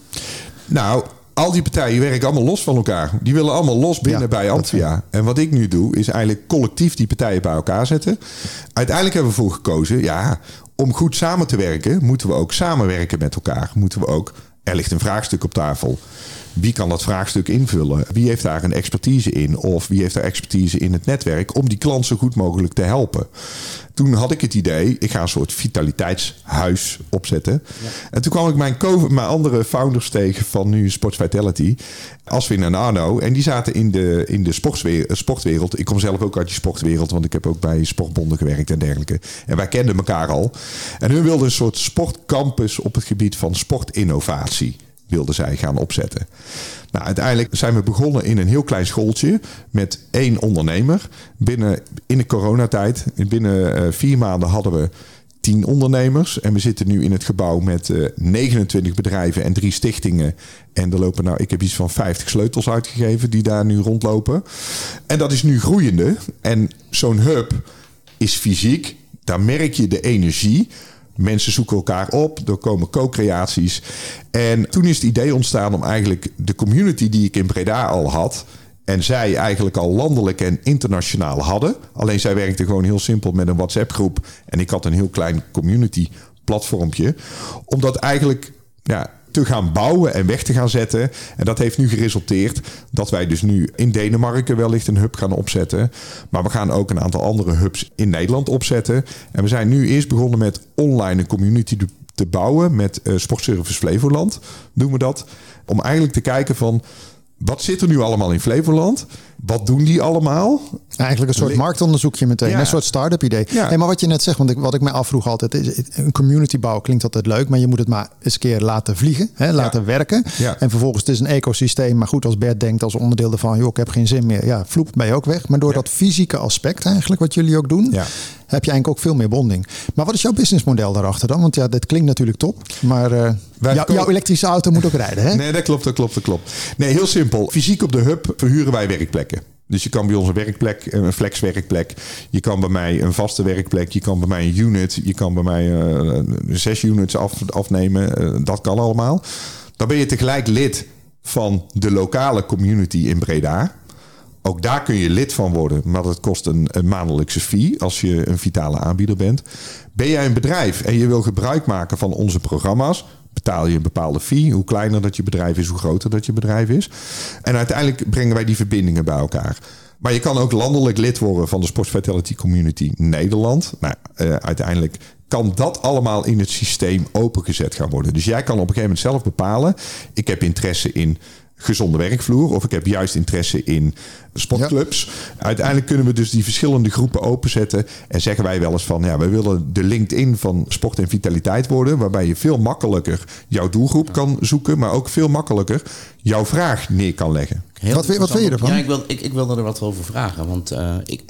Nou, al die partijen werken allemaal los van elkaar. Die willen allemaal los binnen ja, bij Amphia. En wat ik nu doe, is eigenlijk collectief die partijen bij elkaar zetten. Uiteindelijk hebben we voor gekozen, ja, om goed samen te werken, moeten we ook samenwerken met elkaar. Moeten we ook, er ligt een vraagstuk op tafel. Wie kan dat vraagstuk invullen? Wie heeft daar een expertise in? Of wie heeft daar expertise in het netwerk om die klant zo goed mogelijk te helpen? Toen had ik het idee, ik ga een soort vitaliteitshuis opzetten. En toen kwam ik mijn, mijn andere founders tegen van nu Sports Vitality. Aswin en Arno. En die zaten in de, in de sportwereld. Ik kom zelf ook uit die sportwereld, want ik heb ook bij sportbonden gewerkt en dergelijke. En wij kenden elkaar al. En hun wilden een soort sportcampus op het gebied van sportinnovatie wilden zij gaan opzetten. Nou, uiteindelijk zijn we begonnen in een heel klein schooltje met één ondernemer. Binnen, in de coronatijd, binnen uh, vier maanden hadden we tien ondernemers. En we zitten nu in het gebouw met uh, 29 bedrijven en drie stichtingen. En er lopen nou, ik heb iets van 50 sleutels uitgegeven die daar nu rondlopen. En dat is nu groeiende. En zo'n hub is fysiek. Daar merk je de energie. Mensen zoeken elkaar op, er komen co-creaties. En toen is het idee ontstaan om eigenlijk de community die ik in Breda al had. En zij eigenlijk al landelijk en internationaal hadden. Alleen zij werkte gewoon heel simpel met een WhatsApp-groep. En ik had een heel klein community platformpje. Omdat eigenlijk ja, te gaan bouwen en weg te gaan zetten. En dat heeft nu geresulteerd dat wij dus nu in Denemarken wellicht een hub gaan opzetten. Maar we gaan ook een aantal andere hubs in Nederland opzetten. En we zijn nu eerst begonnen met online een community te bouwen met uh, Sportservice Flevoland, doen we dat. Om eigenlijk te kijken van wat zit er nu allemaal in Flevoland? Wat doen die allemaal? Eigenlijk een soort marktonderzoekje meteen. Een soort start-up idee. Ja. maar wat je net zegt, want ik, wat ik mij afvroeg altijd is... een community bouwen klinkt altijd leuk... maar je moet het maar eens een keer laten vliegen, hè, laten werken. En vervolgens het is een ecosysteem. Maar goed, als Bert denkt als onderdeel ervan... joh, ik heb geen zin meer. Ja, vloep, ben je ook weg. Maar door dat fysieke aspect eigenlijk, wat jullie ook doen... heb je eigenlijk ook veel meer bonding. Maar wat is jouw businessmodel daarachter dan? Want ja, dit klinkt natuurlijk top. Maar uh, jou, jouw elektrische auto moet ook rijden, hè? Nee, dat klopt, dat klopt, dat klopt. Nee, heel simpel. Fysiek op de hub verhuren wij werkplekken. Dus je kan bij ons een werkplek, een flexwerkplek. Je kan bij mij een vaste werkplek. Je kan bij mij een unit. Je kan bij mij uh, zes units af, afnemen. Uh, dat kan allemaal. Dan ben je tegelijk lid van de lokale community in Breda. Ook daar kun je lid van worden, maar dat kost een, maandelijkse fee als je een vitale aanbieder bent. Ben jij een bedrijf en je wil gebruik maken van onze programma's, betaal je een bepaalde fee. Hoe kleiner dat je bedrijf is, hoe groter dat je bedrijf is. En uiteindelijk brengen wij die verbindingen bij elkaar. Maar je kan ook landelijk lid worden van de Sports Vitality Community Nederland. Nou, uh, uiteindelijk kan dat allemaal in het systeem opengezet gaan worden. Dus jij kan op een gegeven moment zelf bepalen. Ik heb interesse in gezonde werkvloer. Of ik heb juist interesse in sportclubs. Uiteindelijk kunnen we dus die verschillende groepen openzetten. En zeggen wij wel eens van ja, we willen de LinkedIn van sport en vitaliteit worden. Waarbij je veel makkelijker jouw doelgroep kan zoeken. Maar ook veel makkelijker jouw vraag neer kan leggen. wat, wat vind je ervan? Ja, ik, wil, ik, ik wilde er wat over vragen. Want uh, ik,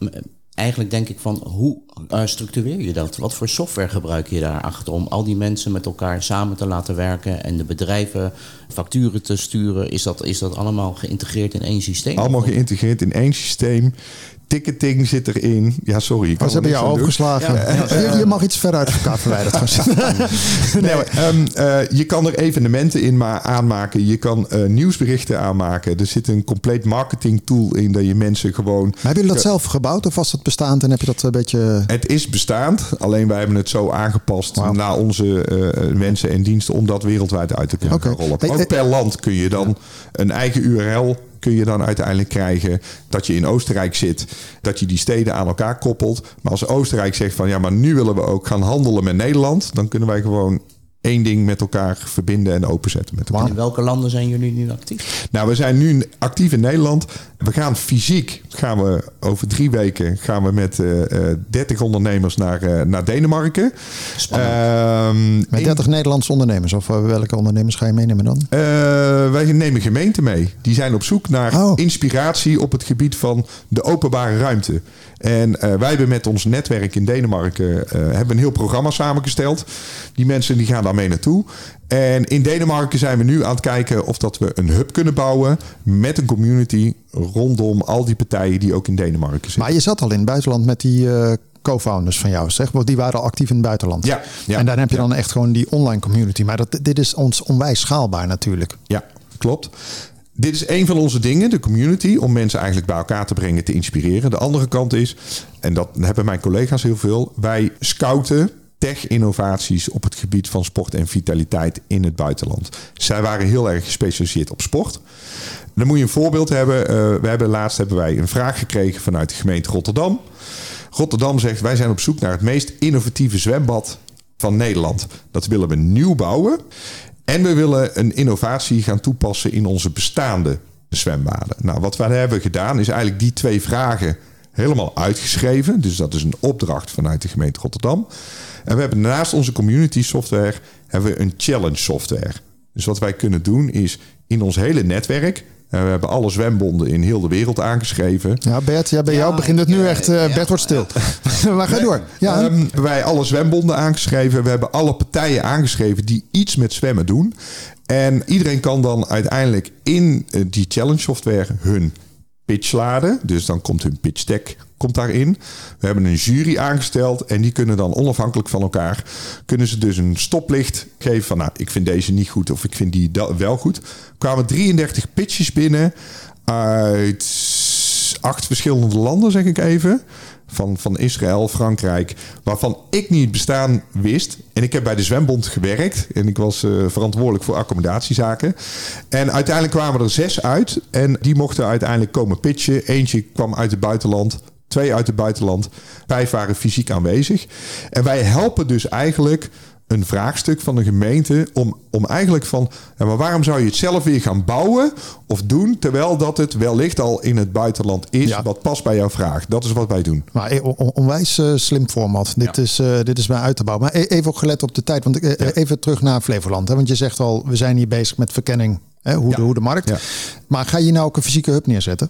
eigenlijk denk ik van hoe uh, structureer je dat? Wat voor software gebruik je daarachter om al die mensen met elkaar samen te laten werken en de bedrijven facturen te sturen? Is dat, is dat allemaal geïntegreerd in één systeem? Allemaal geïntegreerd in één systeem. Ticketing zit erin. Ja, sorry. ik Oh, ze hebben jou aan doen. overgeslagen. Je, je mag iets verder uit elkaar verwijderd gaan zitten. Nee, ehm, eh, je kan er evenementen in ma- aanmaken. Je kan eh, nieuwsberichten aanmaken. Er zit een compleet marketing tool in dat je mensen gewoon... Maar hebben jullie dat zelf gebouwd of was dat bestaand en heb je dat een beetje... Het is bestaand, alleen wij hebben het zo aangepast naar onze eh, mensen en diensten om dat wereldwijd uit te kunnen rollen. Ook eh, per land kun je dan een eigen URL kun je dan uiteindelijk krijgen dat je in Oostenrijk zit, dat je die steden aan elkaar koppelt. Maar als Oostenrijk zegt van ja, maar nu willen we ook gaan handelen met Nederland, dan kunnen wij gewoon één ding met elkaar verbinden en openzetten met elkaar. In welke landen zijn jullie nu actief? Nou, we zijn nu actief in Nederland. We gaan fysiek, gaan we over drie weken, gaan we met eh, eh, 30 ondernemers naar, eh, naar Denemarken. Ehm, Met in- 30 Nederlandse ondernemers. Of eh, welke ondernemers ga je meenemen dan? eh, wij nemen gemeenten mee. Die zijn op zoek naar Oh. inspiratie op het gebied van de openbare ruimte. En eh, wij hebben met ons netwerk in Denemarken eh, hebben een heel programma samengesteld. Die mensen die gaan daar mee naartoe. En in Denemarken zijn we nu aan het kijken of dat we een hub kunnen bouwen met een community rondom al die partijen die ook in Denemarken zitten. Maar je zat al in het buitenland met die eh, co-founders van jou, zeg. Want die waren al actief in het buitenland. Ja, ja, en daar heb je ja. dan echt gewoon die online community. Maar dat, dit is ons onwijs schaalbaar natuurlijk. Ja, klopt. Dit is een van onze dingen, de community, om mensen eigenlijk bij elkaar te brengen, te inspireren. De andere kant is, en dat hebben mijn collega's heel veel, wij scouten tech-innovaties op het gebied van sport en vitaliteit in het buitenland. Zij waren heel erg gespecialiseerd op sport. Dan moet je een voorbeeld hebben. Eh, we hebben laatst hebben wij een vraag gekregen vanuit de gemeente Rotterdam. Rotterdam zegt: wij zijn op zoek naar het meest innovatieve zwembad van Nederland. Dat willen we nieuw bouwen. En we willen een innovatie gaan toepassen in onze bestaande zwembaden. Nou, wat wij hebben gedaan is eigenlijk die twee vragen helemaal uitgeschreven. Dus dat is een opdracht vanuit de gemeente Rotterdam. En we hebben naast onze community software hebben we een challenge software. Dus wat wij kunnen doen is in ons hele netwerk. En we hebben alle zwembonden in heel de wereld aangeschreven. Ja, Bert, ja, bij jou begint het nu echt... eh, Bert wordt stil. maar ga door. Ja, Ehm, wij alle zwembonden aangeschreven. We hebben alle partijen aangeschreven die iets met zwemmen doen. En iedereen kan dan uiteindelijk in eh, die challenge software hun pitch laden. Dus dan komt hun pitch deck komt daarin. We hebben een jury aangesteld en die kunnen dan onafhankelijk van elkaar... kunnen ze dus een stoplicht geven van... nou, ik vind deze niet goed of ik vind die wel goed. Er kwamen 33 pitches binnen uit acht verschillende landen, zeg ik even. Van, van Israël, Frankrijk, waarvan ik niet bestaan wist. En ik heb bij de Zwembond gewerkt en ik was eh, verantwoordelijk voor accommodatiezaken. En uiteindelijk kwamen er zes uit en die mochten uiteindelijk komen pitchen. Eentje kwam uit het buitenland, twee uit het buitenland, vijf waren fysiek aanwezig. En wij helpen dus eigenlijk een vraagstuk van de gemeente om, om eigenlijk van, ja, maar waarom zou je het zelf weer gaan bouwen of doen terwijl dat het wellicht al in het buitenland is Ja. wat past bij jouw vraag. Dat is wat wij doen. Maar eh, on- onwijs eh, slim format. Dit, is, eh, dit is bij uit te bouwen. Maar e- even ook gelet op de tijd. Want even terug naar Flevoland. Hè? Want je zegt al, we zijn hier bezig met verkenning. Hè? Hoe, de, hoe de markt. Maar ga je nou ook een fysieke hub neerzetten?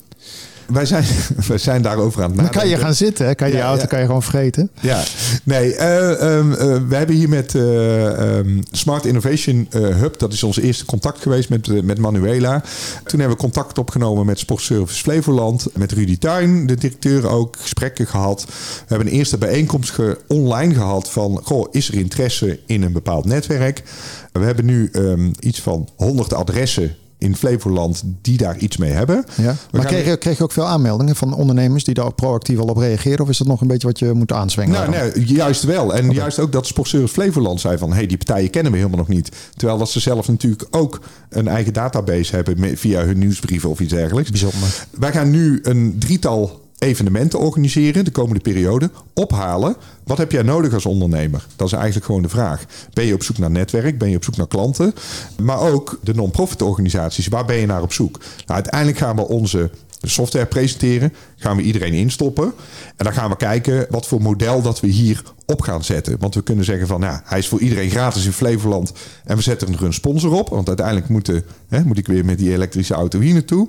Wij zijn, wij zijn daarover aan het Dan nadenken. kan je gaan zitten. Hè? Kan je Ja, auto ja. kan je gewoon vergeten. Ja, nee, eh, ehm, eh, we hebben hier met eh, ehm, Smart Innovation Hub, dat is ons eerste contact geweest met, met Manuela. Toen hebben we contact opgenomen met Sportservice Flevoland, met Rudy Tuin, de directeur ook, gesprekken gehad. We hebben een eerste bijeenkomst ge- online gehad van, goh, is er interesse in een bepaald netwerk? We hebben nu ehm, iets van 100 adressen in Flevoland die daar iets mee hebben. Ja. We Maar kreeg je, kreeg je ook veel aanmeldingen van ondernemers die daar proactief al op reageren? Of is dat nog een beetje wat je moet aanzwengen? Nou, nee, juist wel. En juist ook dat Sportservice Flevoland zei van... hé, hey, die partijen kennen we helemaal nog niet. Terwijl dat ze zelf natuurlijk ook een eigen database hebben... via hun nieuwsbrieven of iets dergelijks. Bijzonder. Wij gaan nu een drietal evenementen organiseren de komende periode. Ophalen. Wat heb jij nodig als ondernemer? Dat is eigenlijk gewoon de vraag. Ben je op zoek naar netwerk? Ben je op zoek naar klanten? Maar ook de non-profit organisaties. Waar ben je naar op zoek? Nou, uiteindelijk gaan we onze software presenteren. Gaan we iedereen instoppen. En dan gaan we kijken wat voor model dat we hier op gaan zetten. Want we kunnen zeggen van, ja, hij is voor iedereen gratis in Flevoland. En we zetten er een sponsor op. Want uiteindelijk moeten, hè, moet ik weer met die elektrische auto hier naartoe.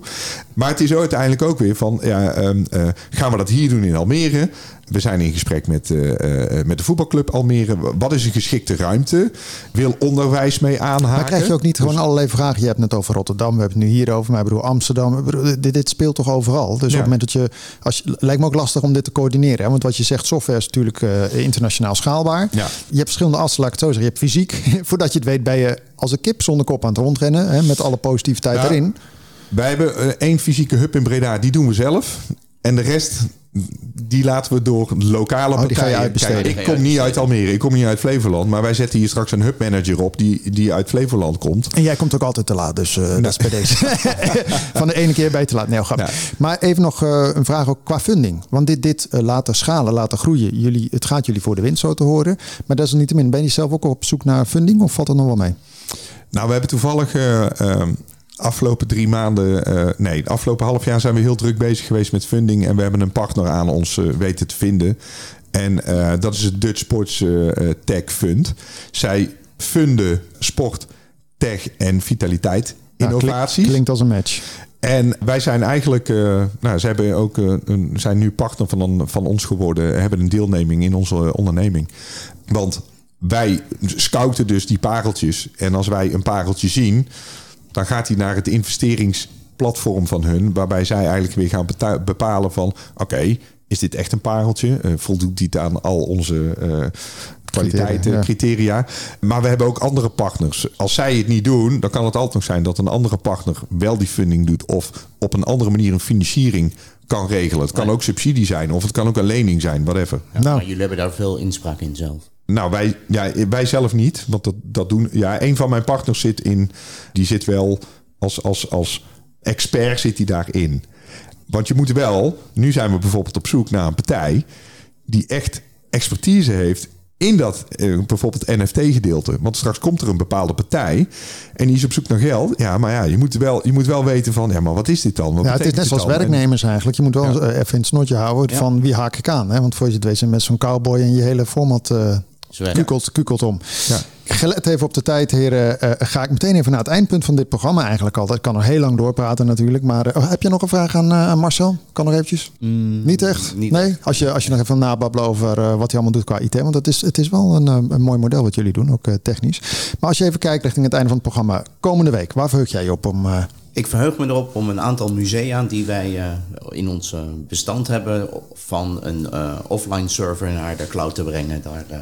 Maar het is uiteindelijk ook weer van, ja, ehm, eh, gaan we dat hier doen in Almere? We zijn in gesprek met, eh, eh, met de voetbalclub Almere. Wat is een geschikte ruimte? Wil onderwijs mee aanhaken? Maar krijg je ook niet Dus- gewoon allerlei vragen? Je hebt het net over Rotterdam, we hebben het nu hierover, maar ik bedoel Amsterdam. Dit, dit speelt toch overal? Dus op het moment dat je Als lijkt me ook lastig om dit te coördineren. Hè? Want wat je zegt, software is natuurlijk eh, internationaal schaalbaar. Ja. Je hebt verschillende assen, laat ik het zo zeggen. Je hebt fysiek. Voordat je het weet ben je als een kip zonder kop aan het rondrennen. Hè? Met alle positiviteit Ja. erin. Wij hebben eh, één fysieke hub in Breda, die doen we zelf. En de rest, die laten we door lokale Oh, partijen. uitbesteden. Kijk, ik kom niet uit. Almere, ik kom niet uit Flevoland. Maar wij zetten hier straks een hubmanager op die, die uit Flevoland komt. En jij komt ook altijd te laat, dus eh, dat is bij deze. Van de ene keer bij te laat. Nee, grap. Ja. Maar even nog eh, een vraag ook qua funding. Want dit, dit eh, laten schalen, laten groeien. Jullie, het gaat jullie voor de wind zo te horen. Maar desalniettemin, ben je zelf ook op zoek naar funding of valt het nog wel mee? Nou, we hebben toevallig eh, ehm, afgelopen drie maanden, eh, nee, de afgelopen half jaar zijn we heel druk bezig geweest met funding. En we hebben een partner aan ons eh, weten te vinden. En eh, dat is het Dutch Sports Tech Fund. Zij funden sport, tech en vitaliteit innovaties. klinkt als een match. En wij zijn eigenlijk, nou, ze hebben ook een, zijn nu partner van, een- van ons geworden, hebben een deelneming in onze onderneming. Want wij scouten dus die pareltjes. En als wij een pareltje zien, dan gaat hij naar het investeringsplatform van hun, waarbij zij eigenlijk weer gaan bepalen van, oké, is dit echt een pareltje? Eh, voldoet dit aan al onze eh, kwaliteiten, ja. criteria. Maar we hebben ook andere partners. Als zij het niet doen, dan kan het altijd nog zijn dat een andere partner wel die funding doet of op een andere manier een financiering kan regelen. Het kan ook subsidie zijn of het kan ook een lening zijn, whatever. Ja, Nou. Maar jullie hebben daar veel inspraak in zelf. Nou, wij, ja, wij zelf niet, want dat, dat doen. Ja, een van mijn partners zit in, die zit wel als, als, als expert zit hij daarin. Want je moet wel, nu zijn we bijvoorbeeld op zoek naar een partij die echt expertise heeft in dat eh, bijvoorbeeld NFT-gedeelte. Want straks komt er een bepaalde partij en die is op zoek naar geld. Ja, maar ja, je moet wel, je moet wel weten van, ja, maar wat is dit dan? Wat Ja, het is net zoals? En- werknemers eigenlijk. Je moet wel Ja. eh, even in het snotje houden van wie haak ik aan. Hè? Want voor je het weet zijn met zo'n cowboy en je hele format eh weg. kukelt, kukelt om. Ja. Gelet even op de tijd, heren. eh, ga ik meteen even naar het eindpunt van dit programma eigenlijk altijd. Ik kan er heel lang doorpraten natuurlijk. Maar eh, oh, heb je nog een vraag aan, eh, aan Marcel? Kan nog eventjes? niet echt? niet nee? Als je, als je nog even nababbelen over eh, wat hij allemaal doet qua IT. Want het is, het is wel een, eh, een mooi model wat jullie doen, ook eh, technisch. Maar als je even kijkt richting het einde van het programma. Komende week, waar verheug jij je op om... eh, Ik verheug me erop om een aantal musea die wij eh, in ons eh, bestand hebben van een eh, offline server naar de cloud te brengen. Daar eh,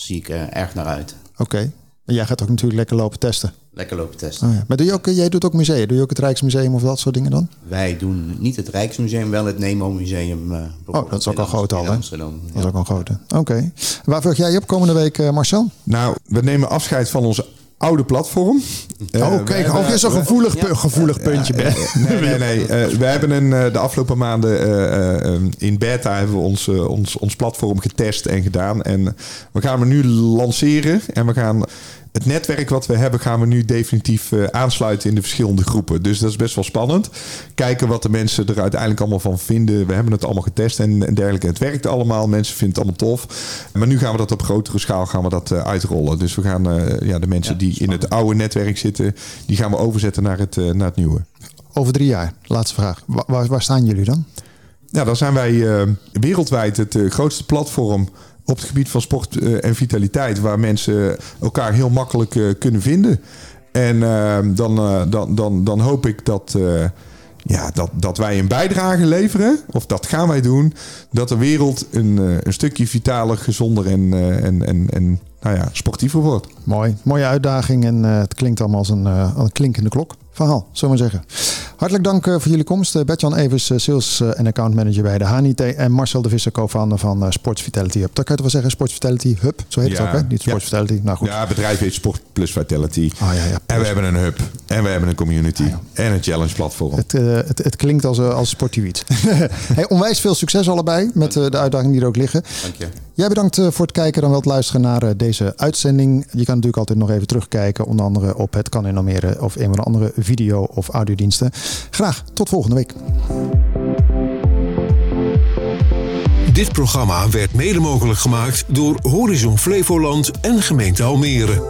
zie ik eh, erg naar uit. Oké. Maar jij gaat ook natuurlijk lekker lopen testen. Lekker lopen testen. Oh ja. Maar doe je ook, jij doet ook musea? Doe je ook het Rijksmuseum of dat soort dingen dan? Wij doen niet het Rijksmuseum, wel het Nemo Museum. eh, Oh, dat is ook al groot al, hè? Amsterdam. Dat is ook een grote. Oké. Waar verheug jij je op komende week, eh, Marcel? Nou, we nemen afscheid van onze oude platform. Eh, oh, we kijk, ook weer zo'n gevoelig, pu- gevoelig puntje. Ben. Nee, nee, nee. Eh, we hebben een, eh, de afgelopen maanden eh, eh, in beta hebben we ons, eh, ons, ons platform getest en gedaan. En we gaan hem nu lanceren. En we gaan het netwerk wat we hebben, gaan we nu definitief eh, aansluiten in de verschillende groepen. Dus dat is best wel spannend. Kijken wat de mensen er uiteindelijk allemaal van vinden. We hebben het allemaal getest en, en dergelijke. Het werkt allemaal. Mensen vinden het allemaal tof. Maar nu gaan we dat op grotere schaal gaan we dat eh, uitrollen. Dus we gaan eh, ja, de mensen Ja, die in het oude netwerk zitten, die gaan we overzetten naar het, eh, naar het nieuwe. Over drie jaar, laatste vraag. Wa- Waar, waar staan jullie dan? Ja, dan zijn wij eh, wereldwijd het grootste platform op het gebied van sport eh, en vitaliteit, waar mensen elkaar heel makkelijk eh, kunnen vinden. En eh, dan, eh, dan, dan, dan hoop ik dat, ja, dat, dat wij een bijdrage leveren, of dat gaan wij doen, dat de wereld een, een stukje vitaler, gezonder en, en, en, en nou ja, sportiever wordt. Mooi. Mooie uitdaging en het klinkt allemaal als een, een klinkende klok. Verhaal, zullen we maar zeggen. Hartelijk dank eh, voor jullie komst. Uh, Bertjan Evers, eh, Sales eh, en Account Manager bij de HNIT. En Marcel de Visser, co-founder van eh, Sports Vitality Hub. Dat kan je toch wel zeggen, Sports Vitality Hub? Zo heet Ja. het ook, hè? Niet Sports Ja. Vitality. Nou goed. Ja, bedrijf heet Sport Plus Vitality. Ah, ja, ja. En we hebben een hub. En we hebben een community. Ah, En een challenge platform. Het, eh, het, het klinkt als, uh, als sportiewit. hey, onwijs veel succes allebei met eh, de uitdagingen die er ook liggen. Dank je. Jij bedankt eh, voor het kijken en wel het luisteren naar eh, deze uitzending. Je kan natuurlijk altijd nog even terugkijken, onder andere op het kan in Almere of een van de andere video- of audiodiensten. Graag tot volgende week. Dit programma werd mede mogelijk gemaakt door Horizon Flevoland en gemeente Almere.